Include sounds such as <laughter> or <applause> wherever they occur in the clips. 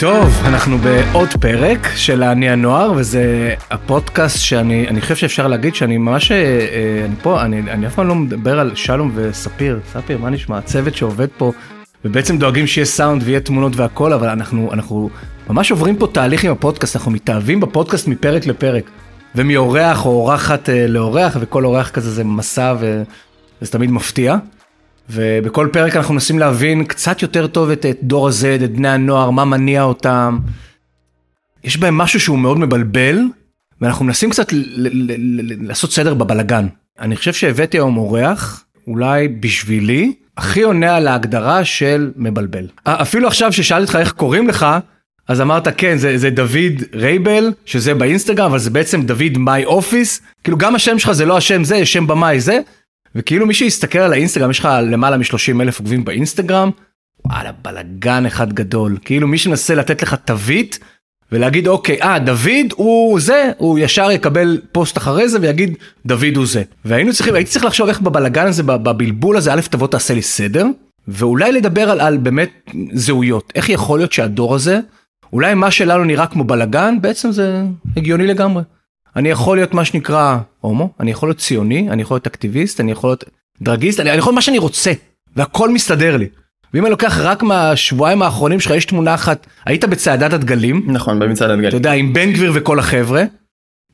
טוב, אנחנו בעוד פרק של אני הנוער, וזה הפודקאסט שאני אני חושב שאפשר להגיד שאני ממש, אה, אה, אני פה, אני, אני אף פעם לא מדבר על שלום וספיר, ספיר, מה נשמע? הצוות שעובד פה, ובעצם דואגים שיהיה סאונד ויהיה תמונות והכל, אבל אנחנו, אנחנו ממש עוברים פה תהליך עם הפודקאסט, אנחנו מתאהבים בפודקאסט מפרק לפרק, ומאורח או אורחת אה, לאורח, וכל אורח כזה זה מסע, וזה תמיד מפתיע. ובכל פרק אנחנו מנסים להבין קצת יותר טוב את, את דור ה-Z, את בני הנוער, מה מניע אותם. יש בהם משהו שהוא מאוד מבלבל, ואנחנו מנסים קצת לעשות סדר בבלגן. אני חושב שהבאתי היום אורח, אולי בשבילי, הכי עונה על ההגדרה של מבלבל. אפילו עכשיו ששאלתי אותך איך קוראים לך, אז אמרת כן זה, זה דוד רייבל שזה באינסטגרם אבל זה בעצם דוד מיי אופיס כאילו גם השם שלך זה לא השם זה שם במאי זה וכאילו מי שיסתכל על האינסטגרם יש לך למעלה מ-30 אלף עוקבים באינסטגרם. וואלה בלאגן אחד גדול כאילו מי שמנסה לתת לך תווית ולהגיד אוקיי אה דוד הוא זה הוא ישר יקבל פוסט אחרי זה ויגיד דוד הוא זה והיינו צריכים הייתי צריך לחשוב איך בבלאגן הזה בבלבול הזה א' תבוא תעשה לי סדר ואולי לדבר על, על באמת זהויות איך יכול להיות שהדור הזה אולי מה שלנו נראה כמו בלאגן בעצם זה הגיוני לגמרי. אני יכול להיות מה שנקרא הומו, אני יכול להיות ציוני, אני יכול להיות אקטיביסט, אני יכול להיות דרגיסט, אני, אני יכול להיות מה שאני רוצה, והכל מסתדר לי. ואם אני לוקח רק מהשבועיים האחרונים שלך, יש תמונה אחת, היית בצעדת הדגלים. נכון, במצעד הדגלים. אתה יודע, עם בן גביר וכל החבר'ה.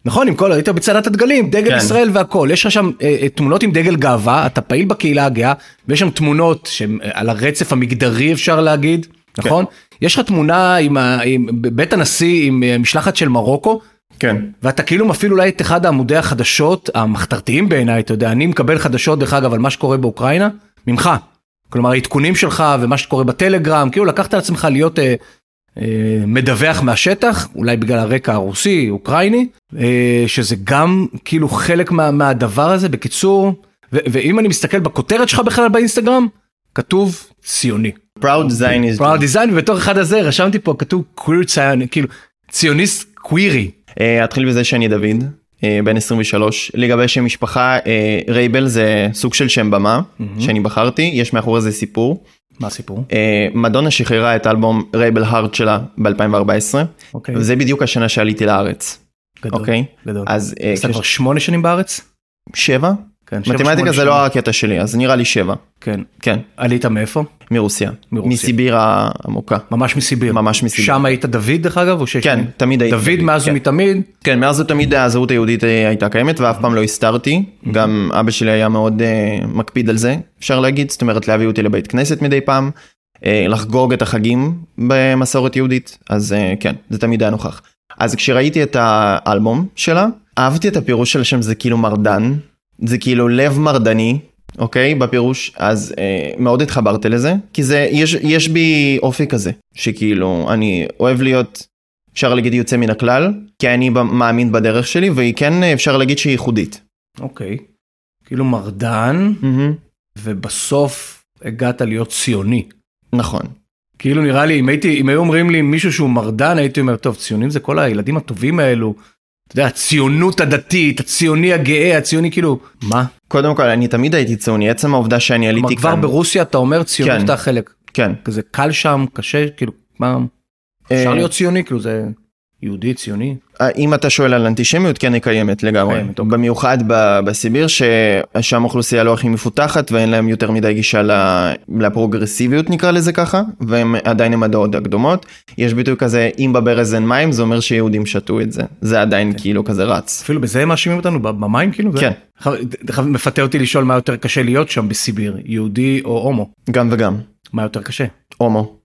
נכון, עם כל, היית בצעדת הדגלים, דגל כן. ישראל והכל, יש לך שם אה, אה, תמונות עם דגל גאווה, אתה פעיל בקהילה הגאה, ויש שם תמונות שהן אה, על הרצף המגדרי אפשר להגיד, כן. נכון? יש לך תמונה עם, ה, עם בית הנשיא עם אה, משלחת של מרוקו, כן. ואתה כאילו מפעיל אולי את אחד העמודי החדשות המחתרתיים בעיניי, אתה יודע, אני מקבל חדשות דרך אגב על מה שקורה באוקראינה, ממך. כלומר העדכונים שלך ומה שקורה בטלגרם, כאילו לקחת על עצמך להיות אה, אה, מדווח מהשטח, אולי בגלל הרקע הרוסי, אוקראיני, אה, שזה גם כאילו חלק מה, מהדבר הזה, בקיצור, ו- ואם אני מסתכל בכותרת שלך בכלל באינסטגרם, כתוב ציוני. Proud design is... Proud design, ובתור אחד הזה רשמתי פה, כתוב queer ציוני, כאילו, ציוניסט קווירי. אה, אתחיל בזה שאני דוד, אה, בן 23. לגבי שם משפחה, אה, רייבל זה סוג של שם במה שאני בחרתי, יש מאחורי זה סיפור. מה הסיפור? מדונה שחררה את האלבום רייבל הארד שלה ב-2014, אוקיי. וזה בדיוק השנה שעליתי לארץ. גדול, אוקיי? גדול. אז אתה כבר שמונה שנים בארץ? שבע? כן, מתמטיקה זה לא. הקטע שלי, אז נראה לי שבע. כן. כן, עלית מאיפה? מרוסיה. מרוסיה. מסיביר העמוקה. ממש מסיביר. ממש מסיביר. שם היית דוד דרך אגב? או שיש... כן, תמיד הייתי דוד דוד, מאז כן. ומתמיד? כן, מאז ותמיד הזהות היהודית אה, הייתה קיימת ואף פעם לא הסתרתי. גם אבא שלי היה מאוד אה, מקפיד על זה, אפשר להגיד. זאת אומרת, להביא אותי לבית כנסת מדי פעם, אה, לחגוג את החגים במסורת יהודית, אז אה, כן, זה תמיד היה נוכח. אז כשראיתי את האלבום שלה, אהבתי את הפירוש של השם, זה כאילו מרדן, זה כאילו לב מרדני. אוקיי בפירוש אז אה, מאוד התחברתי לזה כי זה יש יש בי אופי כזה שכאילו אני אוהב להיות אפשר להגיד יוצא מן הכלל כי אני מאמין בדרך שלי והיא כן אה, אפשר להגיד שהיא ייחודית. אוקיי. כאילו מרדן, ובסוף הגעת להיות ציוני. נכון. כאילו נראה לי אם הייתי אם היו אומרים לי מישהו שהוא מרדן הייתי אומר טוב ציונים זה כל הילדים הטובים האלו. אתה יודע הציונות הדתית הציוני הגאה הציוני כאילו מה קודם כל אני תמיד הייתי ציוני עצם העובדה שאני עליתי כבר כאן. ברוסיה אתה אומר ציונות כן. אתה חלק כן. כזה קל שם קשה כאילו מה אפשר אה, להיות ציוני כאילו זה יהודי ציוני אם אתה שואל על אנטישמיות כן היא קיימת לגמרי קיימת, אוקיי. במיוחד ב- בסיביר ששם אוכלוסייה לא הכי מפותחת ואין להם יותר מדי גישה לפרוגרסיביות נקרא לזה ככה והם עדיין עם הדעות הקדומות יש ביטוי כזה אם בברז אין מים זה אומר שיהודים שתו את זה זה עדיין כאילו כזה רץ. אפילו בזה הם מאשימים אותנו במים כאילו זה- כן. ח- מפתה אותי לשאול מה יותר קשה להיות שם בסיביר יהודי או הומו גם וגם. מה יותר קשה הומו.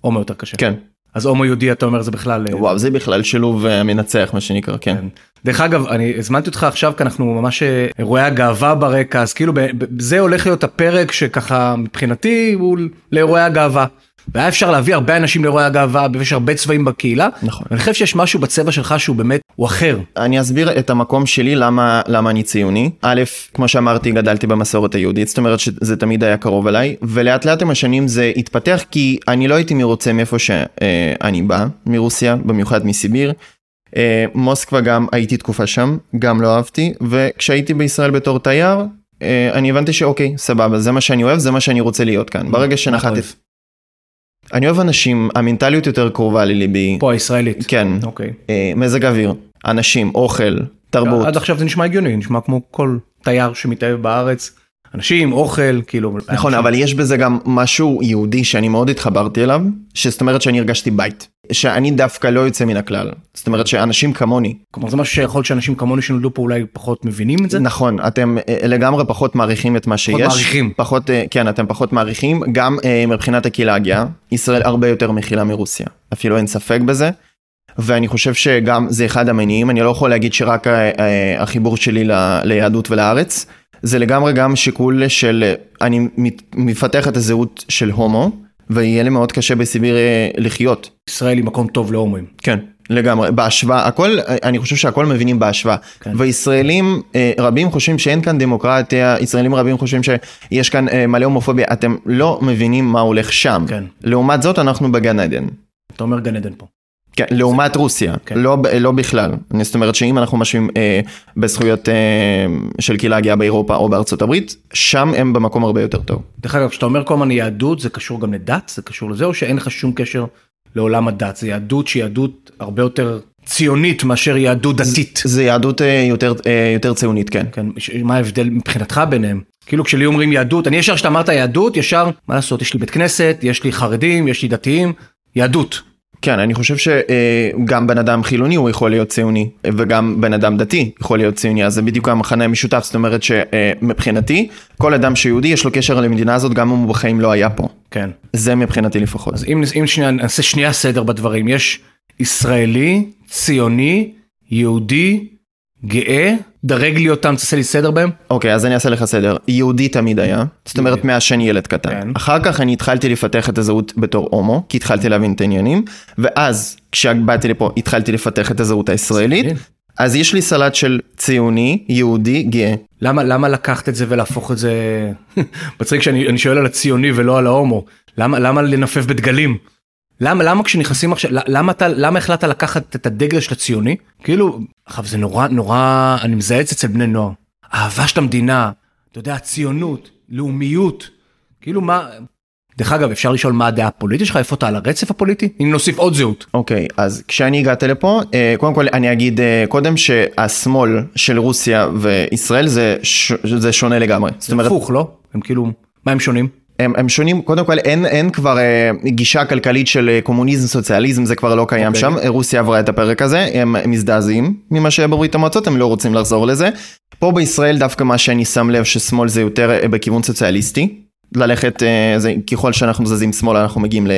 הומו יותר קשה כן. אז הומו יהודי אתה אומר זה בכלל אה, וואו זה בכלל שילוב אה, מנצח מה שנקרא כן. כן. דרך אגב אני הזמנתי אותך עכשיו כי אנחנו ממש אה, אירועי הגאווה ברקע אז כאילו זה הולך להיות הפרק שככה מבחינתי הוא לאירועי הגאווה. והיה אפשר להביא הרבה אנשים לאירועי הגאווה ויש הרבה צבעים בקהילה. נכון. אני חושב שיש משהו בצבע שלך שהוא באמת הוא אחר. אני אסביר את המקום שלי למה למה אני ציוני. א', כמו שאמרתי גדלתי במסורת היהודית זאת אומרת שזה תמיד היה קרוב אליי ולאט לאט עם השנים זה התפתח כי אני לא הייתי מרוצה מאיפה שאני בא מרוסיה במיוחד מסיביר. אה, מוסקבה גם הייתי תקופה שם גם לא אהבתי וכשהייתי בישראל בתור תייר אה, אני הבנתי שאוקיי סבבה זה מה שאני אוהב זה מה שאני רוצה להיות כאן ברגע אתה שנחתתי. אני אוהב אנשים, המנטליות יותר קרובה לליבי. פה הישראלית. כן. אוקיי. אה, מזג אוויר, אנשים, אוכל, תרבות. עד עכשיו זה נשמע הגיוני, נשמע כמו כל תייר שמתאהב בארץ. אנשים, אוכל, כאילו... נכון, אנשים- אבל יש בזה גם משהו יהודי שאני מאוד התחברתי אליו, שזאת אומרת שאני הרגשתי בית. שאני דווקא לא יוצא מן הכלל. זאת אומרת שאנשים כמוני, כלומר זה משהו שיכול להיות שאנשים כמוני שנולדו פה אולי פחות מבינים את זה. נכון, אתם אה, לגמרי פחות מעריכים את מה שיש. מעריכים. פחות, אה, כן, אתם פחות מעריכים, גם אה, מבחינת הקהילה הגאה. ישראל הרבה יותר מכילה מרוסיה, אפילו אין ספק בזה. ואני חושב שגם זה אחד המניעים, אני לא יכול להגיד שרק החיבור שלי ליהדות ולארץ, זה לגמרי גם שיקול של, אני מפתח את הזהות של הומו, ויהיה לי מאוד קשה בסיביר אה, לחיות. ישראל היא מקום טוב להומואים. כן, לגמרי, בהשוואה, הכל, אני חושב שהכל מבינים בהשוואה. כן. כן. וישראלים אה, רבים חושבים שאין כאן דמוקרטיה, ישראלים רבים חושבים שיש כאן אה, מלא הומופוביה, אתם לא מבינים מה הולך שם. כן. לעומת זאת אנחנו בגן עדן. אתה אומר גן עדן פה. כן, לעומת רוסיה, כן. לא, לא בכלל. זאת אומרת שאם אנחנו משווים אה, בזכויות אה, של קהילה הגאה באירופה או בארצות הברית, שם הם במקום הרבה יותר טוב. דרך אגב, כשאתה אומר כל הזמן יהדות, זה קשור גם לדת? זה קשור לזה, או שאין לך שום קשר לעולם הדת? זה יהדות שהיא יהדות הרבה יותר ציונית מאשר יהדות דתית. זה יהדות אה, יותר, אה, יותר ציונית, כן. כן, מה ההבדל מבחינתך ביניהם? כאילו כשלי אומרים יהדות, אני ישר כשאתה אמרת יהדות, ישר, מה לעשות, יש לי בית כנסת, יש לי חרדים, יש לי דתיים, יהדות. כן, אני חושב שגם בן אדם חילוני הוא יכול להיות ציוני, וגם בן אדם דתי יכול להיות ציוני, אז זה בדיוק המחנה המשותף, זאת אומרת שמבחינתי, כל אדם שיהודי יש לו קשר למדינה הזאת, גם אם הוא בחיים לא היה פה. כן. זה מבחינתי לפחות. אז אם, אם שנייה, נעשה שנייה סדר בדברים, יש ישראלי, ציוני, יהודי, גאה, דרג לי אותם, תעשה לי סדר בהם. אוקיי, אז אני אעשה לך סדר. יהודי תמיד היה, זאת אומרת שאני ילד כן. קטן. אחר כך אני התחלתי לפתח את הזהות בתור הומו, כי התחלתי להבין את העניינים, ואז כשבאתי לפה התחלתי לפתח את הזהות הישראלית, ישראלי. אז יש לי סלט של ציוני, יהודי, גאה. למה, למה לקחת את זה ולהפוך את זה... <laughs> מצחיק שאני אני שואל על הציוני ולא על ההומו. למה, למה לנפף בדגלים? למה, למה כשנכנסים עכשיו, למה אתה, למה החלטת לקחת את הדגל של הציוני? כאילו, עכשיו זה נורא, נורא, אני זה אצל בני נוער. אהבה של המדינה, אתה יודע, ציונות, לאומיות, כאילו מה... דרך אגב, אפשר לשאול מה הדעה הפוליטית שלך, איפה אתה על הרצף הפוליטי? אם נוסיף עוד זהות. אוקיי, אז כשאני הגעתי לפה, אה, קודם כל אני אגיד אה, קודם שהשמאל של רוסיה וישראל זה, ש... זה שונה לגמרי. אומרת, הפוך, לא? הם כאילו, מה הם שונים? הם, הם שונים, קודם כל אין, אין כבר אה, גישה כלכלית של אה, קומוניזם, סוציאליזם, זה כבר לא קיים אוקיי. שם, רוסיה עברה את הפרק הזה, הם מזדעזעים ממה שהיה בברית המועצות, הם לא רוצים לחזור לזה. פה בישראל דווקא מה שאני שם לב ששמאל זה יותר אה, בכיוון סוציאליסטי. ללכת, אה, זה, ככל שאנחנו זזים שמאלה אנחנו מגיעים ל,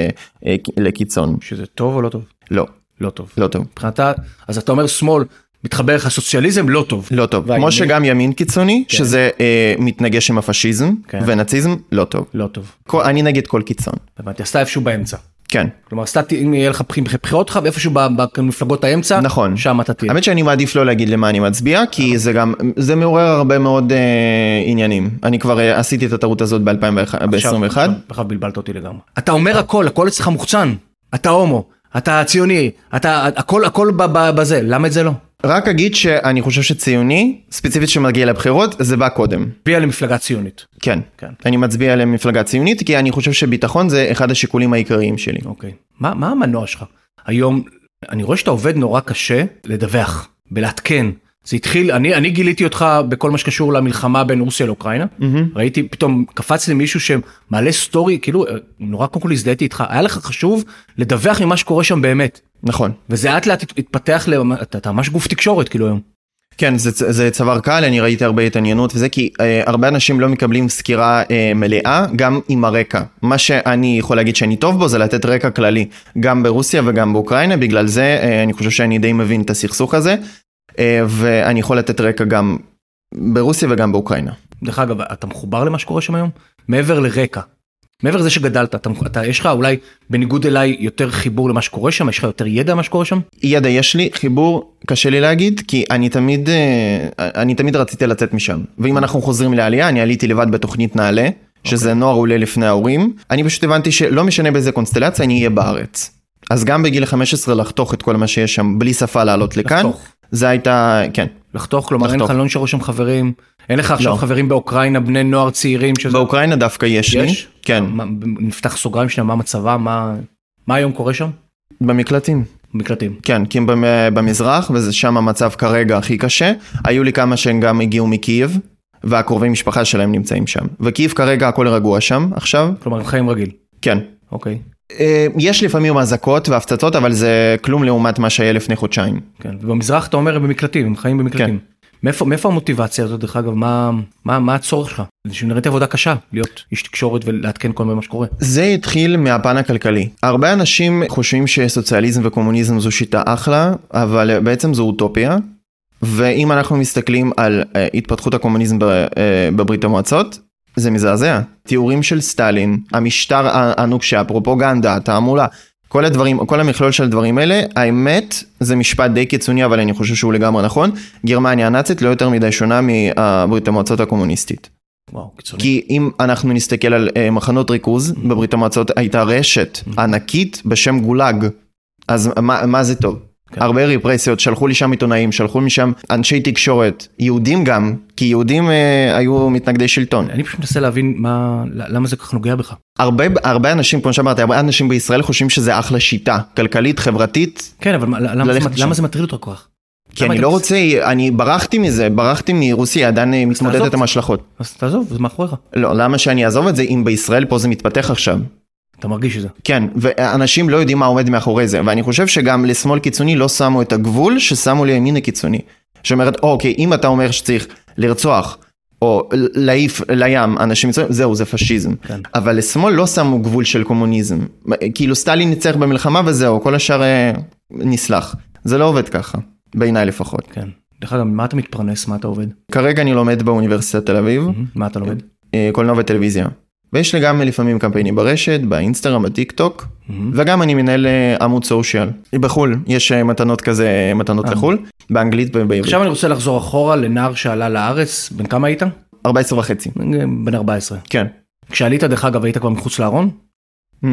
אה, לקיצון. שזה טוב או לא טוב? לא, לא טוב. לא טוב. מבחינתה, אז אתה אומר שמאל, מתחבר לך סוציאליזם, לא טוב. לא טוב? כמו שגם ימין קיצוני, כן. שזה אה, מתנגש עם הפשיזם כן. ונאציזם, לא טוב. לא טוב. כל, אני נגד כל קיצון, הבנתי, עשתה איפשהו באמצע. כן. כלומר, עשתה, אם יהיה לך בח- בחירות לך, ואיפשהו במפלגות האמצע, נכון. שם אתה תהיה. האמת שאני מעדיף לא להגיד למה אני מצביע, כי זה גם, זה מעורר הרבה מאוד אה, עניינים. אני כבר אה, עשיתי את הטעות הזאת ב-2021. עכשיו- בלבלת אותי לגמרי. אתה אומר הכל, הכל אצלך מוחצן. אתה הומו, אתה ציוני, אתה הכל הכל ב- ב- בזה, למה את זה לא? רק אגיד שאני חושב שציוני, ספציפית שמגיע לבחירות, זה בא קודם. ביע למפלגה ציונית. כן. כן. אני מצביע למפלגה ציונית, כי אני חושב שביטחון זה אחד השיקולים העיקריים שלי. אוקיי. מה, מה המנוע שלך? היום, אני רואה שאתה עובד נורא קשה לדווח, בלעדכן. זה התחיל, אני, אני גיליתי אותך בכל מה שקשור למלחמה בין רוסיה לאוקראינה. ראיתי, פתאום קפץ לי מישהו שמעלה סטורי, כאילו, נורא קודם כל הזדהיתי איתך. היה לך חשוב לדווח ממה שקורה שם באמת. נכון. וזה לאט לאט התפתח. אתה, אתה ממש גוף תקשורת כאילו היום. כן, זה, זה צוואר קל, אני ראיתי הרבה התעניינות וזה, כי אה, הרבה אנשים לא מקבלים סקירה אה, מלאה, גם עם הרקע. מה שאני יכול להגיד שאני טוב בו זה לתת רקע כללי, גם ברוסיה וגם באוקראינה, בגלל זה אה, אני חושב שאני די מבין את הסכסוך הזה, אה, ואני יכול לתת רקע גם ברוסיה וגם באוקראינה. דרך אגב, אתה מחובר למה שקורה שם היום? מעבר לרקע. מעבר לזה שגדלת, אתה, אתה, יש לך אולי, בניגוד אליי, יותר חיבור למה שקורה שם? יש לך יותר ידע מה שקורה שם? ידע יש לי, חיבור קשה לי להגיד, כי אני תמיד, אה, אני תמיד רציתי לצאת משם. ואם אנחנו חוזרים לעלייה, אני עליתי לבד בתוכנית נעל"ה, שזה נוער עולה לפני ההורים. אני פשוט הבנתי שלא משנה באיזה קונסטלציה, אני אהיה בארץ. אז גם בגיל 15 לחתוך את כל מה שיש שם בלי שפה לעלות לכאן, לחתוך. זה הייתה, כן. לחתוך, כלומר אין לחתוך. לך, לא נשארו שם חברים, אין לך עכשיו לא. חברים באוקראינה, בני נוער צעירים שזה... באוקראינה דווקא יש לי. יש? כן, מה, נפתח סוגריים שנייה, מה מצבם, מה, מה היום קורה שם? במקלטים. במקלטים. כן, כי הם במ- במזרח, וזה שם המצב כרגע הכי קשה. היו לי כמה שהם גם הגיעו מקייב, והקרובי משפחה שלהם נמצאים שם. וקייב כרגע הכל רגוע שם עכשיו. כלומר, חיים רגיל. כן. אוקיי. יש לפעמים אזעקות והפצצות, אבל זה כלום לעומת מה שהיה לפני חודשיים. כן. ובמזרח אתה אומר הם במקלטים, הם חיים במקלטים. מאיפה, מאיפה המוטיבציה הזאת, דרך אגב, מה, מה, מה הצורך שלך? זה שנראית עבודה קשה, להיות איש תקשורת ולעדכן כל מה שקורה. זה התחיל מהפן הכלכלי. הרבה אנשים חושבים שסוציאליזם וקומוניזם זו שיטה אחלה, אבל בעצם זו אוטופיה. ואם אנחנו מסתכלים על uh, התפתחות הקומוניזם uh, בברית המועצות, זה מזעזע. תיאורים של סטלין, המשטר הנוקשה, הפרופוגנדה, התעמולה, כל הדברים, כל המכלול של הדברים האלה, האמת, זה משפט די קיצוני, אבל אני חושב שהוא לגמרי נכון. גרמניה הנאצית לא יותר מדי שונה מברית המועצות הקומוניסטית. וואו, קיצוני. כי אם אנחנו נסתכל על uh, מחנות ריכוז, בברית המועצות הייתה רשת ענקית בשם גולאג. אז מה, מה זה טוב? כן. הרבה ריפרסיות, שלחו לי שם עיתונאים, שלחו לי שם אנשי תקשורת, יהודים גם, כי יהודים uh, היו מתנגדי שלטון. אני פשוט מנסה להבין מה, למה זה כל כך נוגע בך. הרבה, הרבה אנשים, כמו שאמרתי, הרבה אנשים בישראל חושבים שזה אחלה שיטה, כלכלית, חברתית, כן, אבל מה- למה, זה, למה. זה מטריד אותך כל כך? כי אני לא רוצה, אני ברחתי מזה, ברחתי מרוסיה, עדיין אה, מתמודדת. עם ההשלכות. אז תעזוב, זה מאחוריך. לא, למה שאני אעזוב את זה אם בישראל פה זה מתפתח עכשיו? אתה מרגיש את זה. כן, ואנשים לא יודעים מה עומד מאחורי זה, ואני חושב שגם לשמאל קיצוני לא שמו את הגבול ששמו לימין הקיצוני. שאומרת, אוקיי, אם אתה אומר שצריך לרצוח, או להעיף לים אנשים, זהו, זה פשיזם. כן. אבל לשמאל לא שמו גבול של קומוניזם. כאילו סטלין ניצח במלחמה וזהו, כל השאר אה, נסלח. זה לא עובד ככה, בעיניי לפחות. כן. דרך אגב, מה אתה מתפרנס? מה אתה עובד? כרגע אני לומד באוניברסיטת תל אביב, מה אתה לומד? אה, קולנוע וטלוויזיה. ויש לי גם לפעמים קמפיינים ברשת, באינסטגרם, בטיק טוק, מהמם. וגם אני מנהל אה, עמוד סושיאל. בחו"ל, יש אה, מתנות כזה, מתנות אה. לחו"ל, באנגלית ובעברית. עכשיו אני רוצה לחזור אחורה לנער שעלה לארץ, בן כמה היית? 14 וחצי. בן 14. כן. כשעלית דרך אגב היית כבר מחוץ לארון? Mm,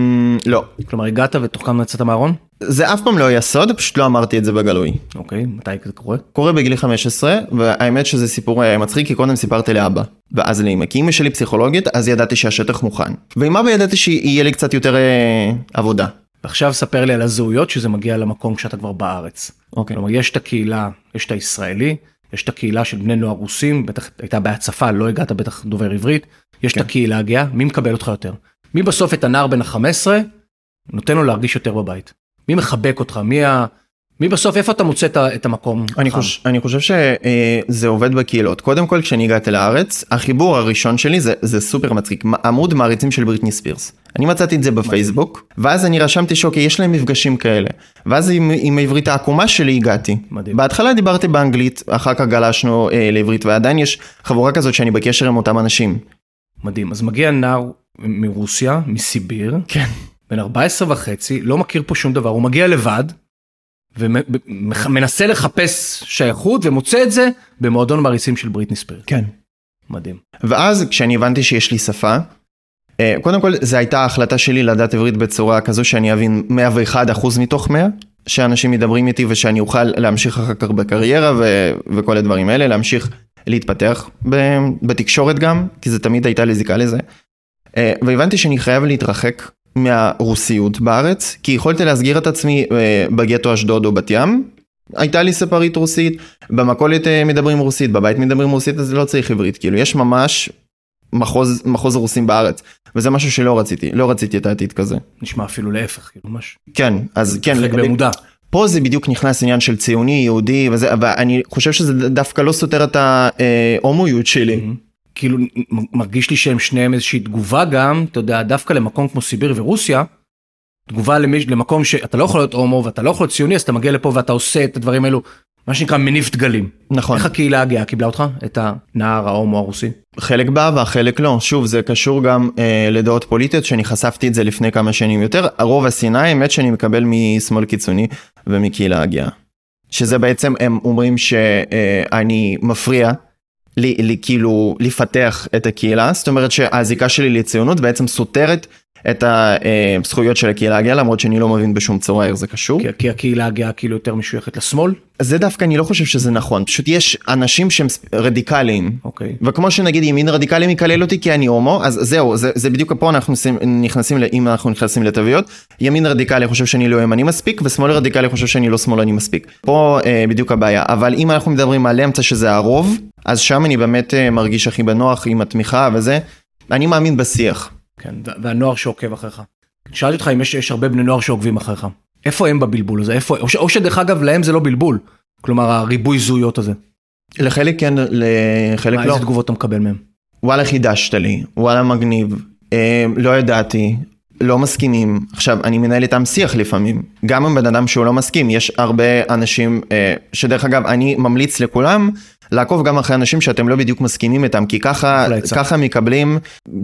לא. כלומר הגעת ותוך כמה יצאת מהארון? זה אף פעם לא היה סוד, פשוט לא אמרתי את זה בגלוי. אוקיי, מתי זה קורה? קורה בגילי 15, והאמת שזה סיפור אה, מצחיק, כי קודם סיפרתי לאבא, ואז לאמא. כי אמא שלי פסיכולוגית, אז ידעתי שהשטח מוכן. ועם אבא ידעתי שיהיה לי קצת יותר אה, עבודה. ועכשיו ספר לי על הזהויות שזה מגיע למקום כשאתה כבר בארץ. אוקיי. כלומר יש את הקהילה, יש את הישראלי, יש את הקהילה של בני נוער רוסים, בטח הייתה בהצפה, לא הגעת בטח דובר עברית, יש כן. את הקהילה הגאה, מי מקבל אותך יותר? מי בסוף את הנער בן ה-15 נותן לו להרגיש יותר בבית? מי מחבק אותך? מי ה... מי בסוף, איפה אתה מוצא את המקום? אני? חוש, אני חושב שזה עובד בקהילות. קודם כל, כשאני הגעתי לארץ, החיבור הראשון שלי זה, זה סופר מצחיק, עמוד מעריצים של בריטני ספירס. אני מצאתי את זה בפייסבוק, ואז אני רשמתי שאוקיי, יש להם מפגשים כאלה. ואז עם, עם העברית העקומה שלי הגעתי. מדהים. בהתחלה דיברתי באנגלית, אחר כך גלשנו אה, לעברית, ועדיין יש חבורה כזאת שאני בקשר עם אותם אנשים. מדהים. אז מגיע נער מרוסיה, מסיביר, כן. בן 14 וחצי, לא מכיר פה שום דבר, הוא מגיע לבד, ומנסה לחפש שייכות, ומוצא את זה במועדון מעריצים של בריטני ספירס. כן. מדהים. ואז כשאני הבנתי שיש לי שפה, אה, קודם כל זו הייתה ההחלטה שלי לדעת עברית בצורה כזו שאני אבין 101% מתוך 100, שאנשים מדברים איתי ושאני אוכל להמשיך אחר כך בקריירה ו- וכל הדברים האלה, להמשיך להתפתח ב- בתקשורת גם, כי זה תמיד הייתה לי זיקה לזה. אה, והבנתי שאני חייב להתרחק מהרוסיות בארץ, כי יכולתי להסגיר את עצמי אה, בגטו אשדוד או בת ים, הייתה לי ספרית רוסית, במכולת אה, מדברים רוסית, בבית מדברים רוסית, אז לא צריך עברית, כאילו יש ממש מחוז, מחוז רוסים בארץ, וזה משהו שלא רציתי, לא רציתי את העתיד כזה. נשמע אפילו להפך, כאילו ממש. כן, אז כן, חלק במודע. פה זה בדיוק נכנס עניין של ציוני, יהודי וזה, ואני חושב שזה דווקא לא סותר את ההומואיות שלי. כאילו מרגיש לי שהם שניהם איזושהי תגובה גם, אתה יודע, דווקא למקום כמו סיביר ורוסיה, תגובה למש, למקום שאתה לא יכול להיות הומו ואתה לא יכול להיות ציוני, אז אתה מגיע לפה ואתה עושה את הדברים האלו, מה שנקרא מניף דגלים. נכון, איך הקהילה הגאה קיבלה אותך? את הנער ההומו הרוסי? חלק בא והחלק לא. שוב, זה קשור גם אה, לדעות פוליטיות, שאני חשפתי את זה לפני כמה שנים יותר. הרוב השנאה, האמת שאני מקבל משמאל קיצוני ומקהילה הגאה. שזה בעצם, הם אומרים שאני מפריע. לי, לי כאילו לפתח את הקהילה, זאת אומרת שהזיקה שלי לציונות בעצם סותרת את הזכויות של הקהילה הגאה, למרות שאני לא מבין בשום צורה איך זה קשור. כי, כי הקהילה הגאה כאילו יותר משויכת לשמאל? זה דווקא אני לא חושב שזה נכון, פשוט יש אנשים שהם רדיקליים. אוקיי. וכמו שנגיד ימין רדיקלי מקלל אותי כי אני הומו, אז זהו, זה, זה בדיוק פה אנחנו נכנסים, אם אנחנו נכנסים לתוויות, ימין רדיקלי חושב שאני לא ימני מספיק, ושמאל רדיקלי חושב שאני לא שמאלני מספיק. פה אה, בדיוק הבעיה, אבל אם אנחנו מדברים על אמצע שזה הרוב, אז שם אני באמת אה, מרגיש הכי בנוח עם התמיכה וזה, אני מאמין בשיח. כן, והנוער שעוקב אחריך. שאלתי אותך אם יש, יש הרבה בני נוער שעוקבים אחריך. איפה הם בבלבול הזה? איפה, או, ש, או שדרך אגב להם זה לא בלבול. כלומר הריבוי זהויות הזה. לחלק כן, לחלק מה, לא. איזה תגובות אתה מקבל מהם? וואלה חידשת לי, וואלה מגניב, אה, לא ידעתי, לא מסכימים. עכשיו, אני מנהל איתם שיח לפעמים, גם עם בן אדם שהוא לא מסכים, יש הרבה אנשים, אה, שדרך אגב, אני ממליץ לכולם לעקוב גם אחרי אנשים שאתם לא בדיוק מסכימים איתם, כי ככה. ככה מקבלים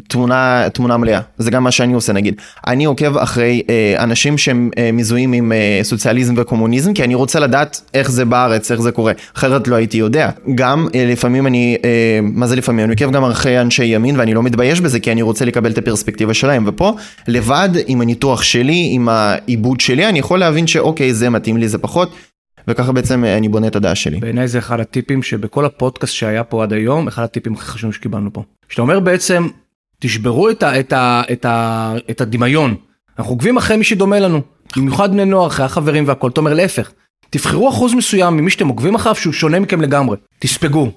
תמונה, תמונה מלאה. זה גם מה שאני עושה נגיד. אני עוקב אחרי אה, אנשים שהם אה, מזוהים עם אה, סוציאליזם וקומוניזם, כי אני רוצה לדעת איך זה בארץ, איך זה קורה, אחרת לא הייתי יודע. גם אה, לפעמים אני, אה, מה זה לפעמים? אני עוקב גם אחרי אנשי ימין ואני לא מתבייש בזה, כי אני רוצה לקבל את הפרספקטיבה שלהם. ופה, לבד, עם הניתוח שלי, עם העיבוד שלי, אני יכול להבין שאוקיי, זה מתאים לי, זה פחות. וככה בעצם אה, אני בונה את הדעה שלי. בעיניי זה אחד הטיפים שבכל הפודקאסט שהיה פה עד היום, אחד הטיפים הכי חשובים שקיבלנו פה. שאתה אומר בעצם, תשברו את, ה, את, ה, את, ה, את הדמיון. אנחנו עוקבים אחרי מי שדומה לנו. במיוחד בני נוער, אחרי החברים והכל. אתה אומר להפך, תבחרו אחוז מסוים ממי שאתם עוקבים אחריו שהוא שונה מכם לגמרי. תספגו.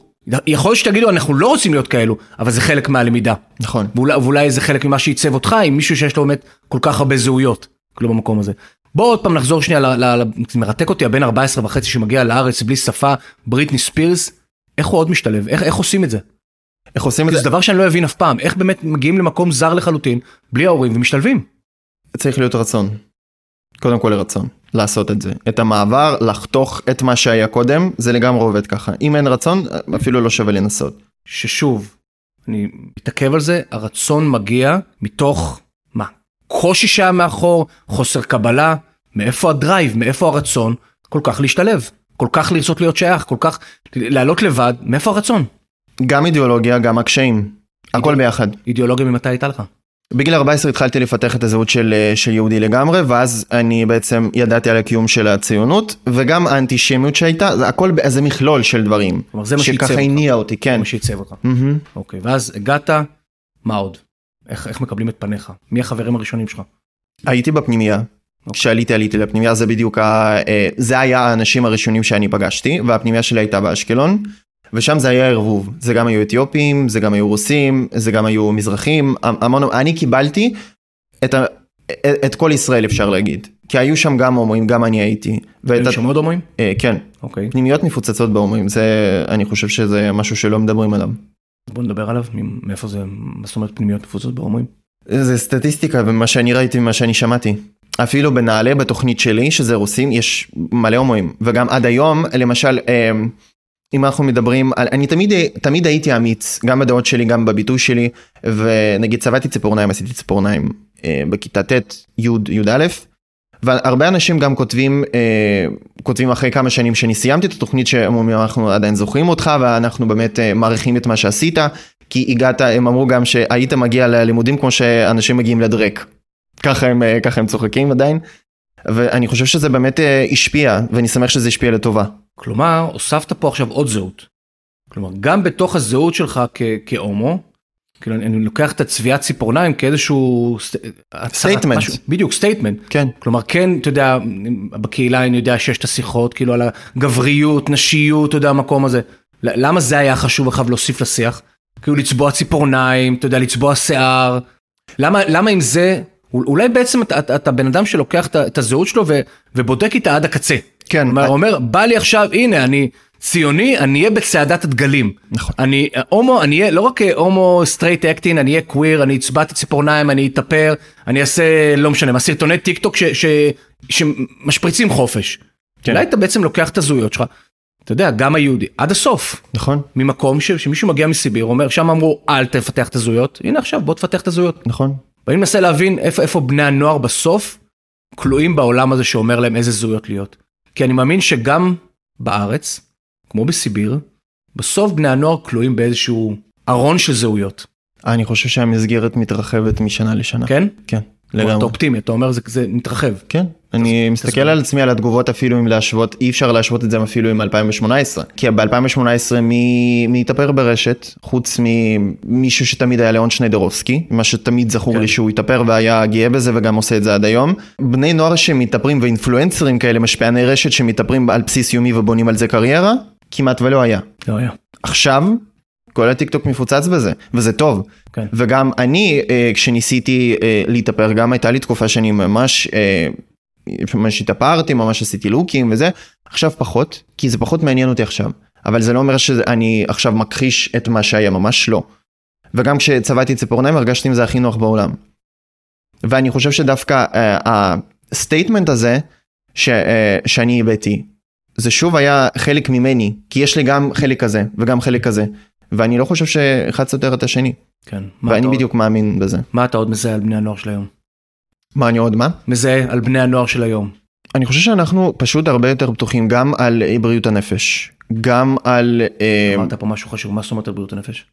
יכול להיות שתגידו אנחנו לא רוצים להיות כאלו, אבל זה חלק מהלמידה. נכון. ואולי, ואולי זה חלק ממה שעיצב אותך עם מישהו שיש לו באמת כל כך הרבה זהויות, כאילו במקום הזה. בוא עוד פעם נחזור שנייה, ל, ל, ל, מרתק אותי הבן 14 וחצי שמגיע לארץ בלי שפה, בריטני ספירס, איך הוא עוד משתלב? איך, איך עושים את זה? איך עושים את זה זה? דבר שאני לא אבין אף פעם, איך באמת מגיעים למקום זר לחלוטין, בלי ההורים ומשתלבים. צריך להיות רצון. קודם כל רצון, לעשות את זה. את המעבר, לחתוך את מה שהיה קודם, זה לגמרי עובד ככה. אם אין רצון, אפילו לא שווה לנסות. ששוב, אני מתעכב על זה, הרצון מגיע מתוך? קושי שהיה מאחור, חוסר קבלה, מאיפה הדרייב, מאיפה הרצון כל כך להשתלב, כל כך לרצות להיות שייך, כל כך לעלות לבד, מאיפה הרצון? גם אידיאולוגיה, גם הקשיים. הכל ביחד. אידיאולוגיה ממתי הייתה לך? בגיל 14 התחלתי לפתח את הזהות של, של יהודי לגמרי, ואז אני בעצם ידעתי על הקיום של הציונות, וגם האנטישמיות שהייתה, זה הכל זה מכלול של דברים. כלומר זה מה שעיצב שככה אותך. הניע אותי, כן. זה מה שעיצב אותך. מהמם. אוקיי, ואז הגעת, מה עוד? איך, איך מקבלים את פניך? מי החברים הראשונים שלך? הייתי בפנימייה. כשעליתי עליתי לפנימייה זה בדיוק ה... אה, זה היה האנשים הראשונים שאני פגשתי והפנימייה שלי הייתה באשקלון ושם זה היה ערבוב זה גם היו אתיופים זה גם היו רוסים זה גם היו מזרחים המון אני קיבלתי את, ה... את כל ישראל אפשר להגיד כי היו שם גם הומואים גם אני הייתי. ואת היו ה- שם עוד הומואים? אה, כן אוקיי, פנימיות מפוצצות בהומואים זה אני חושב שזה משהו שלא מדברים עליו. בוא נדבר עליו, מאיפה זה, מה זאת אומרת פנימיות מפוצצות בהומואים? זה סטטיסטיקה ומה שאני ראיתי ומה שאני שמעתי. אפילו בנעל"ה בתוכנית שלי שזה רוסים יש מלא הומואים וגם עד היום למשל אמ, אם אנחנו מדברים על אני תמיד תמיד הייתי אמיץ גם בדעות שלי גם בביטוי שלי ונגיד צבעתי ציפורניים עשיתי ציפורניים אה, בכיתה ט' י' י"א והרבה אנשים גם כותבים אה, כותבים אחרי כמה שנים שאני סיימתי את התוכנית שהם אומרים אנחנו עדיין זוכרים אותך ואנחנו באמת אה, מעריכים את מה שעשית כי הגעת הם אמרו גם שהיית מגיע ללימודים כמו שאנשים מגיעים לדרק. ככה הם אה, ככה הם צוחקים עדיין. ואני חושב שזה באמת השפיע ואני שמח שזה השפיע לטובה. כלומר, הוספת פה עכשיו עוד זהות. כלומר, גם בתוך הזהות שלך כהומו, כאילו אני, אני לוקח את הצביעת ציפורניים כאיזשהו... סט- הצהרת statement. משהו- בדיוק, statement. כן. כלומר, כן, אתה יודע, בקהילה אני יודע שיש את השיחות, כאילו על הגבריות, נשיות, אתה יודע, המקום הזה. למה זה היה חשוב לך להוסיף לשיח? כאילו לצבוע ציפורניים, אתה יודע, לצבוע שיער. למה, למה עם זה, אולי בעצם אתה, אתה, אתה בן אדם שלוקח את את הזהות שלו ו, ובודק איתה עד הקצה. כן. כלומר, הוא אומר, בא לי עכשיו, הנה, אני ציוני, אני אהיה בצעדת הדגלים. נכון. אני הומו, אני אהיה לא רק הומו straight acting, אני אהיה queer, אני אצבע ציפורניים, אני אתאפר, אני אעשה, לא משנה, מה, סרטוני טיק טוק ש, ש, שמשפריצים חופש. כן. אולי אתה בעצם לוקח את הזהויות שלך, אתה יודע, גם היהודי, עד הסוף. נכון ממקום ש, שמישהו מגיע מסיביר, אומר, שם אמרו, אל תפתח את הזהויות, הנה עכשיו, בוא תפתח את הזהויות. נכון. ואני מנסה להבין איפה, איפה בני הנוער בסוף כלואים בעולם הזה שאומר להם איזה זהויות להיות. כי אני מאמין שגם בארץ, כמו בסיביר, בסוף בני הנוער כלואים באיזשהו ארון של זהויות, אני חושב שהמסגרת מתרחבת משנה לשנה. כן? כן. לגמרי. אתה אופטימי, אתה אומר זה, זה מתרחב. כן, אני מסתכל. על עצמי על התגובות אפילו אם להשוות, אי אפשר להשוות את זה אפילו עם 2018. כי ב-2018 מי, מי התאפר ברשת, חוץ ממישהו שתמיד היה ליאון שניידרובסקי, מה שתמיד זכור כן. לי שהוא התאפר והיה גאה בזה וגם עושה את זה עד היום. בני נוער שמתאפרים ואינפלואנסרים כאלה, משפיעני רשת שמתאפרים על בסיס יומי ובונים על זה קריירה, כמעט ולא היה. לא היה. עכשיו, כל הטיקטוק מפוצץ בזה, וזה טוב. כן. וגם אני, אה, כשניסיתי אה, להתאפר, גם הייתה לי תקופה שאני ממש, אה, ממש התאפרתי, ממש עשיתי look ים וזה, עכשיו פחות, כי זה פחות מעניין אותי עכשיו. אבל זה לא אומר שאני עכשיו מכחיש את מה שהיה, ממש לא. וגם כשצבעתי ציפורניים הרגשתי עם זה הכי נוח בעולם. ואני חושב שדווקא ה statement הזה ש, שאני הבאתי, זה שוב היה חלק ממני, כי יש לי גם חלק כזה וגם חלק כזה, ואני לא חושב שאחד סותר את השני, כן. ואני אתה עוד- בדיוק מאמין בזה. מה אתה עוד מזהה על בני הנוער של היום? מה אני עוד מה? מזהה על בני הנוער של היום. אני חושב שאנחנו פשוט הרבה יותר פתוחים גם על אה, בריאות הנפש, גם על... אה, אמרת פה משהו חשוב, מה זאת אומרת על בריאות הנפש?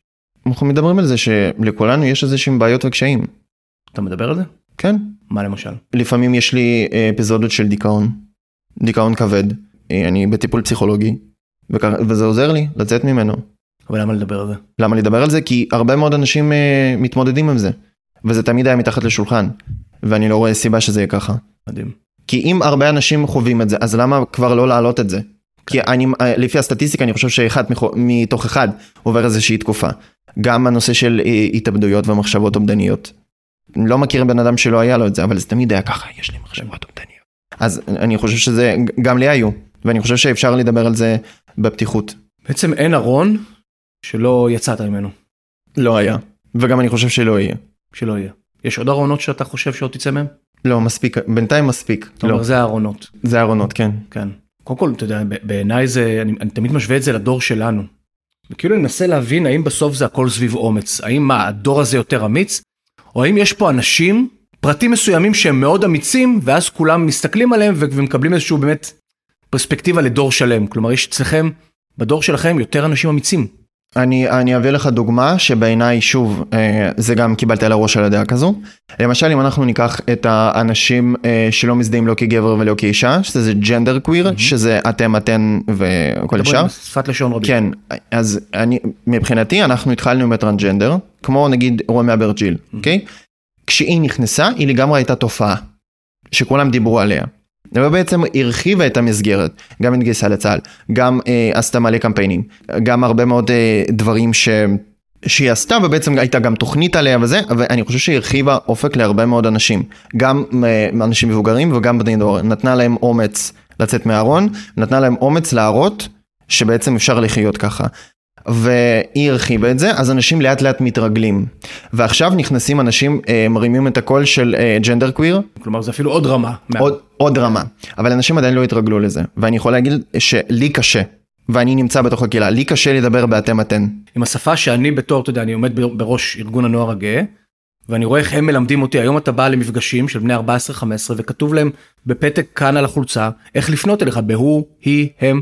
אנחנו מדברים על זה שלכולנו יש איזה שהם בעיות וקשיים. אתה מדבר על זה? כן. מה למשל? לפעמים יש לי אה, אפיזודות של דיכאון, דיכאון כבד, אני בטיפול פסיכולוגי, וכ- וזה עוזר לי לצאת ממנו. אבל למה לדבר על זה? למה לדבר על זה? כי הרבה מאוד אנשים אה, מתמודדים עם זה, וזה תמיד היה מתחת לשולחן, ואני לא רואה סיבה שזה יהיה ככה. מדהים. כי אם הרבה אנשים חווים את זה, אז למה כבר לא להעלות את זה? כי אני, אה, לפי הסטטיסטיקה אני חושב שאחד מתוך אחד עובר איזושהי תקופה. גם הנושא של אה, התאבדויות ומחשבות אובדניות. לא מכיר בן אדם שלא היה לו את זה, אבל זה תמיד היה ככה, יש לי מחשבות אובדניות. אז אני חושב שזה, גם לי היו, ואני חושב שאפשר לדבר על זה בפתיחות. בעצם אין ארון שלא יצאת ממנו, לא היה, וגם אני חושב שלא יהיה. שלא יהיה. יש עוד ארונות שאתה חושב שעוד תצא מהם? לא, מספיק, בינתיים מספיק. אתה לא, אומר זה הארונות. זה ארונות, כן. כן. קודם כל, אתה יודע, בעיניי זה, אני, אני תמיד משווה את זה לדור שלנו. וכאילו אני מנסה להבין האם בסוף זה הכל סביב אומץ. האם מה, הדור הזה יותר אמיץ? או האם יש פה אנשים, פרטים מסוימים שהם מאוד אמיצים, ואז כולם מסתכלים עליהם ומקבלים איזשהו באמת פרספקטיבה לדור שלם. כלומר, יש אצלכם, בדור שלכם, יותר אנשים אמיצים. אני, אני אביא לך דוגמה שבעיניי שוב אה, זה גם קיבלתי על הראש על הדעה כזו. למשל אם אנחנו ניקח את האנשים אה, שלא מזדהים לא כגבר ולא כאישה שזה ג'נדר קוויר שזה אתם אתן וכל השאר. שפת לשון רבים. כן אז אני מבחינתי אנחנו התחלנו עם הטרנסג'נדר כמו נגיד רומי אברג'יל אוקיי? כשהיא נכנסה היא לגמרי הייתה תופעה שכולם דיברו עליה. ובעצם הרחיבה את המסגרת, גם התגייסה לצה"ל, גם אה, עשתה מלא קמפיינים, גם הרבה מאוד אה, דברים ש... שהיא עשתה ובעצם הייתה גם תוכנית עליה וזה, ואני חושב שהיא הרחיבה אופק להרבה מאוד אנשים, גם אה, אנשים מבוגרים וגם בני דור, נתנה להם אומץ לצאת מהארון, נתנה להם אומץ להראות שבעצם אפשר לחיות ככה. והיא הרחיבה את זה, אז אנשים לאט לאט מתרגלים. ועכשיו נכנסים אנשים, אה, מרימים את הקול של אה, ג'נדר קוויר, כלומר, זה אפילו עוד רמה. מה- עוד, עוד רמה, אבל אנשים עדיין לא התרגלו לזה, ואני יכול להגיד שלי קשה, ואני נמצא בתוך הקהילה, לי קשה לדבר באתם אתן. עם השפה שאני בתור, אתה יודע, אני עומד בר- בראש ארגון הנוער הגאה, ואני רואה איך הם מלמדים אותי, היום אתה בא למפגשים של בני 14-15 וכתוב להם בפתק כאן על החולצה, איך לפנות אליך, בהוא, היא, הם,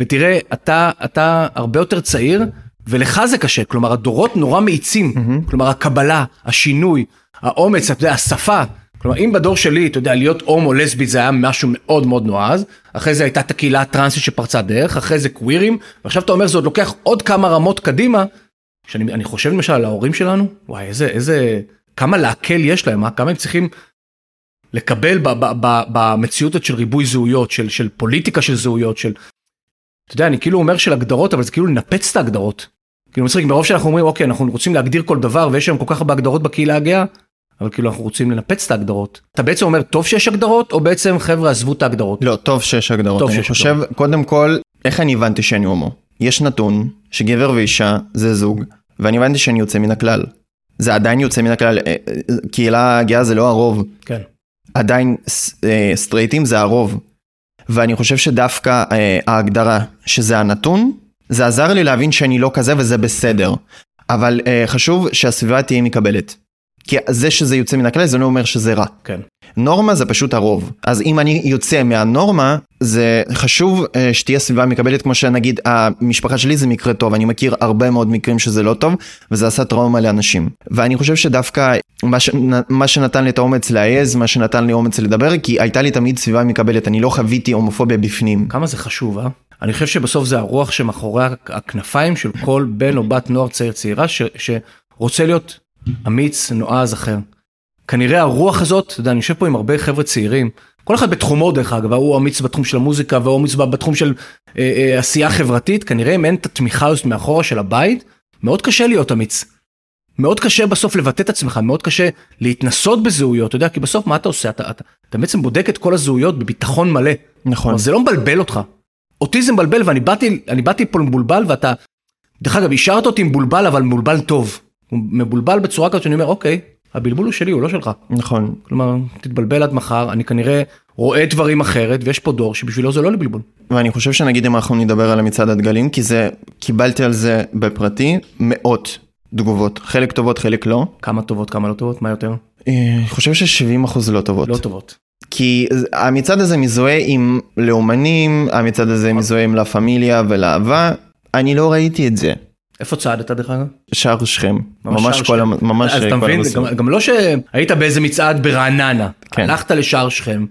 ותראה, אתה, אתה הרבה יותר צעיר, ולך זה קשה, כלומר הדורות נורא מאיצים, כלומר הקבלה, השינוי, האומץ, אתה יודע, השפה. כלומר אם בדור שלי, אתה יודע, להיות הומו לסבית זה היה משהו מאוד מאוד נועז, אחרי זה הייתה את הקהילה הטרנסית שפרצה דרך, אחרי זה קווירים, ועכשיו אתה אומר זה עוד לוקח עוד כמה רמות קדימה, שאני אני חושב למשל על ההורים שלנו, וואי איזה, איזה, כמה להקל יש להם, אה? כמה הם צריכים לקבל במציאות של ריבוי זהויות, של, של פוליטיקה של זהויות, של, אתה יודע, אני כאילו אומר של הגדרות, אבל זה כאילו לנפץ את ההגדרות. כאילו מצחיק, מרוב שאנחנו אומרים, אוקיי, אנחנו רוצים להגדיר כל דבר, ויש היום כל כך הרבה הגדרות בקהילה הגאה, אבל כאילו אנחנו רוצים לנפץ את ההגדרות. אתה בעצם אומר, טוב שיש הגדרות, או בעצם חבר'ה עזבו את ההגדרות? לא, טוב שיש הגדרות. טוב אני שיש חושב, קודם כל, איך אני הבנתי שאני הומו? יש נתון שגבר ואישה זה זוג, ואני הבנתי שאני יוצא מן הכלל. זה עדיין יוצא מן הכלל, אה, אה, קהילה גאה זה לא הרוב, כן. עדיין אה, סטרייטים זה הרוב. ואני חושב שדווקא אה, ההגדרה שזה הנתון, זה עזר לי להבין שאני לא כזה וזה בסדר. אבל אה, חשוב שהסביבה תהיה מקבלת. כי זה שזה יוצא מן הכלל זה לא אומר שזה רע. כן. נורמה זה פשוט הרוב. אז אם אני יוצא מהנורמה, זה חשוב אה, שתהיה סביבה מקבלת, כמו שנגיד, המשפחה שלי זה מקרה טוב, אני מכיר הרבה מאוד מקרים שזה לא טוב, וזה עשה טראומה לאנשים. ואני חושב שדווקא מה, ש... מה שנתן לי את האומץ להעז, מה שנתן לי אומץ לדבר, כי הייתה לי תמיד סביבה מקבלת, אני לא חוויתי הומופוביה בפנים. כמה זה חשוב, אה? אני חושב שבסוף זה הרוח שמאחורי הכנפיים של כל בן או בת נוער צעיר צעירה ש... שרוצה להיות אמיץ, נועז, אחר. כנראה הרוח הזאת, אתה יודע, אני יושב פה עם הרבה חבר'ה צעירים, כל אחד בתחומו דרך אגב, ההוא אמיץ בתחום של המוזיקה והוא אמיץ בתחום של אה, אה, עשייה חברתית, כנראה אם אין את התמיכה הזאת מאחורה של הבית, מאוד קשה להיות אמיץ. מאוד קשה בסוף לבטא את עצמך, מאוד קשה להתנסות בזהויות, אתה יודע, כי בסוף מה אתה עושה? אתה, אתה, אתה בעצם בודק את כל הזהויות בביטחון מלא. נכון. זה לא מבלבל אותך. אותי זה מבלבל ואני באתי, באתי פה מבולבל ואתה, דרך אגב, השארת אותי מבולבל אבל מבולבל טוב. הוא מבולבל בצורה כזאת שאני אומר, אוקיי, הבלבול הוא שלי, הוא לא שלך. נכון. כלומר, תתבלבל עד מחר, אני כנראה רואה דברים אחרת, ויש פה דור שבשבילו זה לא לבלבול. ואני חושב שנגיד אם אנחנו נדבר על המצעד הדגלים, כי זה, קיבלתי על זה בפרטי מאות תגובות, חלק טובות, חלק לא. כמה טובות, כמה לא טובות, מה יותר? אה, אני חושב ש-70% לא טובות. לא טובות. כי המצעד הזה מזוהה עם לאומנים, המצעד הזה מזוהה עם לה פמיליה ולאהבה, אני לא ראיתי את זה. איפה צעדת דרך אגב? שער שכם. ממש כל. ממש אז אתה מבין, גם, גם לא שהיית באיזה מצעד ברעננה, כן. הלכת לשער שכם,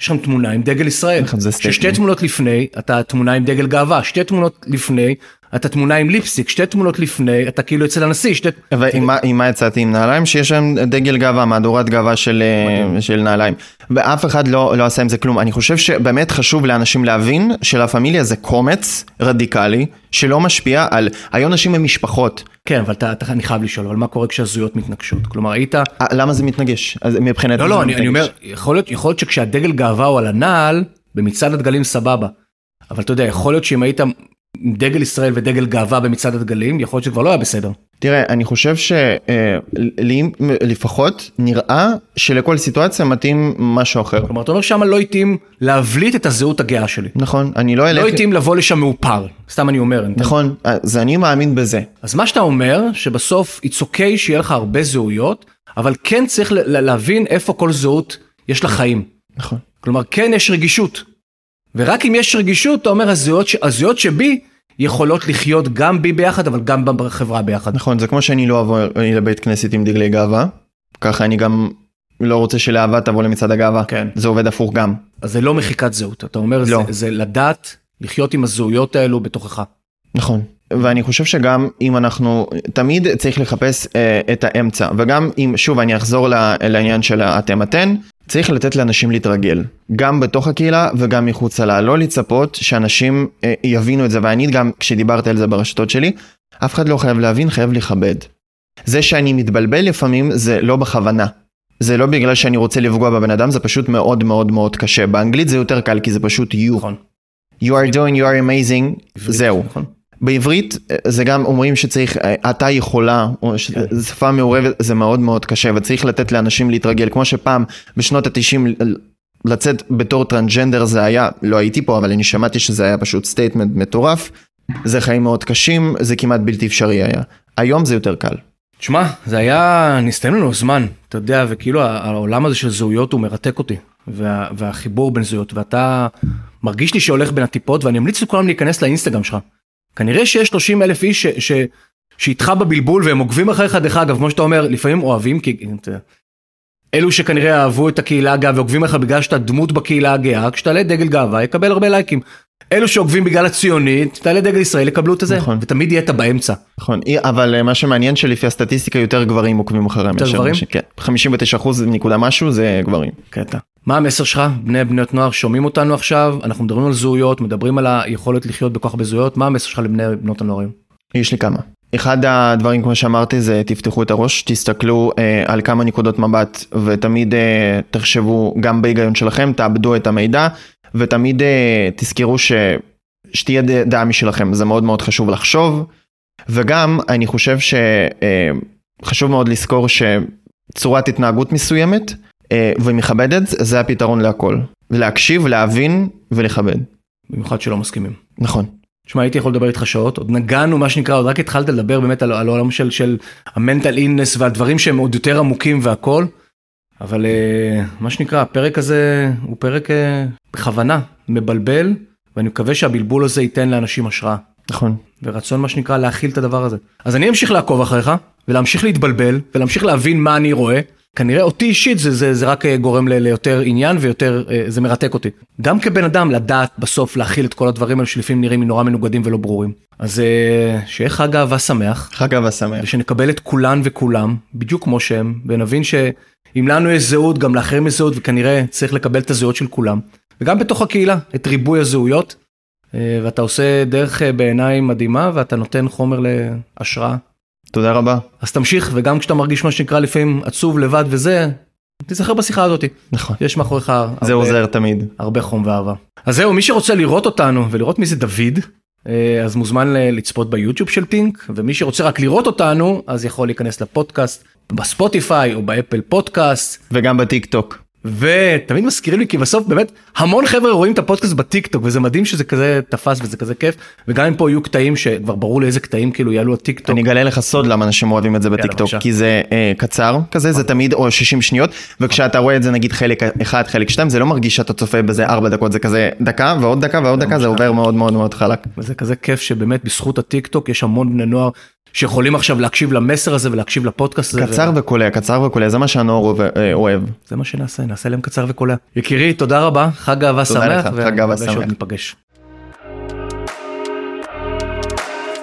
יש שם תמונה עם דגל ישראל. ששתי תמונות לפני, אתה תמונה עם דגל גאווה, שתי תמונות לפני, אתה תמונה עם ליפסיק, שתי תמונות לפני, אתה כאילו אצל הנשיא, שתי... ועם מה יצאתי עם נעליים? שיש שם דגל גאווה, מהדורת גאווה של, אה, של נעליים. ואף אחד לא, לא עשה עם זה כלום. אני חושב שבאמת חשוב לאנשים להבין שלה פמיליה זה קומץ רדיקלי, שלא משפיע על... היו אנשים ממשפחות. כן, אבל אתה, אתה, אני חייב לשאול, אבל מה קורה כשהזויות מתנגשות? כלומר, היית... אה, למה זה מתנגש? אז מבחינת... לא, לא, אני, אני אומר, יכול להיות, יכול להיות שכשהדגל גאווה הוא על הנעל, במצעד הדגלים סבבה. אבל אתה יודע, יכול להיות שאם היית עם דגל ישראל ודגל גאווה במצעד הדגלים, יכול להיות שכבר לא היה בסדר. תראה, אני חושב שלי לפחות נראה שלכל סיטואציה מתאים משהו אחר. כלומר, אתה אומר שמה לא התאים להבליט את הזהות הגאה שלי. נכון, אני לא אלך... לא התאים לבוא לשם מאופר, סתם אני אומר. נכון, אז אני מאמין בזה. אז מה שאתה אומר, שבסוף it's okay שיהיה לך הרבה זהויות, אבל כן צריך להבין איפה כל זהות יש לה חיים. נכון. כלומר, כן יש רגישות. ורק אם יש רגישות, אתה אומר, הזהויות, הזהויות שבי יכולות לחיות גם בי ביחד, אבל גם בחברה ביחד. נכון, זה כמו שאני לא אבוא לבית כנסת עם דגלי גאווה, ככה אני גם לא רוצה שלאהבה תבוא למצעד הגאווה. כן. זה עובד הפוך גם. אז זה לא מחיקת זהות, אתה אומר, לא. זה, זה לדעת לחיות עם הזהויות האלו בתוכך. נכון. ואני חושב שגם אם אנחנו, תמיד צריך לחפש אה, את האמצע, וגם אם, שוב, אני אחזור לעניין של אתם אתן, צריך לתת לאנשים להתרגל, גם בתוך הקהילה וגם מחוצה לה, לא לצפות שאנשים אה, יבינו את זה, ואני גם, כשדיברתי על זה ברשתות שלי, אף אחד לא חייב להבין, חייב לכבד. זה שאני מתבלבל לפעמים זה לא בכוונה. זה לא בגלל שאני רוצה לפגוע בבן אדם, זה פשוט מאוד מאוד מאוד קשה. באנגלית זה יותר קל כי זה פשוט you. נכון. You are doing, you are amazing, זהו. נכון. בעברית זה גם אומרים שצריך, אתה יכולה, או כן. שפה מעורבת, זה מאוד מאוד קשה וצריך לתת לאנשים להתרגל, כמו שפעם בשנות התשעים לצאת בתור טרנסג'נדר זה היה, לא הייתי פה אבל אני שמעתי שזה היה פשוט statement מטורף, זה חיים מאוד קשים, זה כמעט בלתי אפשרי היה, היום זה יותר קל. תשמע, זה היה, מסתיים לנו זמן, אתה יודע, וכאילו העולם הזה של זהויות הוא מרתק אותי, וה, והחיבור בין זהויות, ואתה מרגיש לי שהולך בין הטיפות, ואני אמליץ לכולם להיכנס לאינסטגרם שלך. כנראה שיש 30 אלף איש ש, ש, שאיתך בבלבול והם עוקבים אחריך, דרך אגב, כמו שאתה אומר, לפעמים אוהבים, כי אלו שכנראה אהבו את הקהילה הגאה ועוקבים אחריך בגלל שאתה דמות בקהילה הגאה, כשתעלה דגל גאווה יקבל הרבה לייקים. אלו שעוקבים בגלל הציונית, תעלה דגל ישראל יקבלו את זה, נכון. ותמיד יהיה את הבאמצע. נכון, אבל אה, מה שמעניין שלפי הסטטיסטיקה יותר גברים עוקבים אחריהם. יותר גברים? כן, 59 אחוז נקודה משהו זה גברים. קטע. מה המסר שלך? בני בנות נוער שומעים אותנו עכשיו, אנחנו מדברים על זהויות, מדברים על היכולת לחיות בכוח בזהויות, מה המסר שלך לבני בנות הנוערים? יש לי כמה. אחד הדברים כמו שאמרתי זה תפתחו את הראש, תסתכלו אה, על כמה נקודות מבט ותמיד אה, תחשבו גם בהיגיון שלכם, תאבדו את המידע ותמיד אה, תזכרו ש... שתהיה דעה משלכם, זה מאוד מאוד חשוב לחשוב וגם אני חושב שחשוב אה, מאוד לזכור שצורת התנהגות מסוימת אה, ומכבדת, זה הפתרון להכל. להקשיב, להבין ולכבד. במיוחד שלא מסכימים. נכון. תשמע, הייתי יכול לדבר איתך שעות, עוד נגענו, מה שנקרא, עוד רק התחלת לדבר באמת על, על העולם של, של המנטל איננס ועל דברים שהם עוד יותר עמוקים והכל, אבל uh, מה שנקרא, הפרק הזה הוא פרק uh, בכוונה מבלבל, ואני מקווה שהבלבול הזה ייתן לאנשים השראה. נכון. ורצון מה שנקרא להכיל את הדבר הזה. אז אני אמשיך לעקוב אחריך, ולהמשיך להתבלבל, ולהמשיך להבין מה אני רואה. כנראה אותי אישית זה, זה, זה רק אה, גורם ל, ליותר עניין ויותר, אה, זה מרתק אותי. גם כבן אדם לדעת בסוף להכיל את כל הדברים האלה שלפעמים נראים נורא מנוגדים ולא ברורים. אז אה, שיהיה חג אהבה שמח. חג אהבה שמח. ושנקבל את כולן וכולם, בדיוק כמו שהם, ונבין שאם לנו יש זהות, גם לאחרים יש זהות, וכנראה צריך לקבל את הזהות של כולם. וגם בתוך הקהילה, את ריבוי הזהויות. ואתה עושה דרך בעיניים מדהימה, ואתה נותן חומר להשראה תודה רבה. אז תמשיך, וגם כשאתה מרגיש מה שנקרא לפעמים עצוב לבד וזה, תיזכר בשיחה הזאת. נכון. יש מאחוריך הרבה, זה עוזר תמיד. הרבה חום ואהבה. אז זהו, מי שרוצה לראות אותנו ולראות מי זה דויד, אה, אז מוזמן לצפות ביוטיוב של Think, ומי שרוצה רק לראות אותנו, אז יכול להיכנס לפודקאסט בספוטיפיי או באפל פודקאסט. וגם בטיק טוק. ותמיד מזכירים לי כי בסוף באמת המון חבר'ה רואים את הפודקאסט בטיק טוק וזה מדהים שזה כזה תפס וזה כזה כיף וגם אם פה יהיו קטעים שכבר ברור לי איזה קטעים כאילו יעלו הטיק טוק. אני אגלה לך סוד למה אנשים אוהבים את זה בטיק טוק כי זה אה, קצר כזה זה תמיד או 60 שניות וכשאתה רואה את זה נגיד חלק אחד חלק שתיים זה לא מרגיש שאתה צופה בזה 4 דקות זה כזה דקה ועוד דקה ועוד דקה זה עובר מאוד מאוד מאוד חלק. וזה כזה כיף שבאמת בזכות הטיק טוק יש המון בני נוער שיכולים עכשיו להקשיב למסר הזה ולהקשיב לפודקאסט הזה. קצר. וקולע, קצר וקולע, זה מה שהנוער אה, אוהב. זה מה שנעשה, נעשה להם קצר וקולע. יקירי, תודה רבה, חג אהבה שמח. תודה לך, חג אהבה שמח. ניפגש.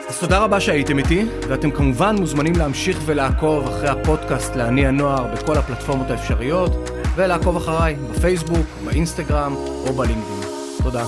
אז תודה רבה שהייתם איתי, ואתם כמובן מוזמנים להמשיך ולעקוב אחרי הפודקאסט להניע נוער בכל הפלטפורמות האפשריות, ולעקוב אחריי בפייסבוק, באינסטגרם או בלינקדאין. תודה.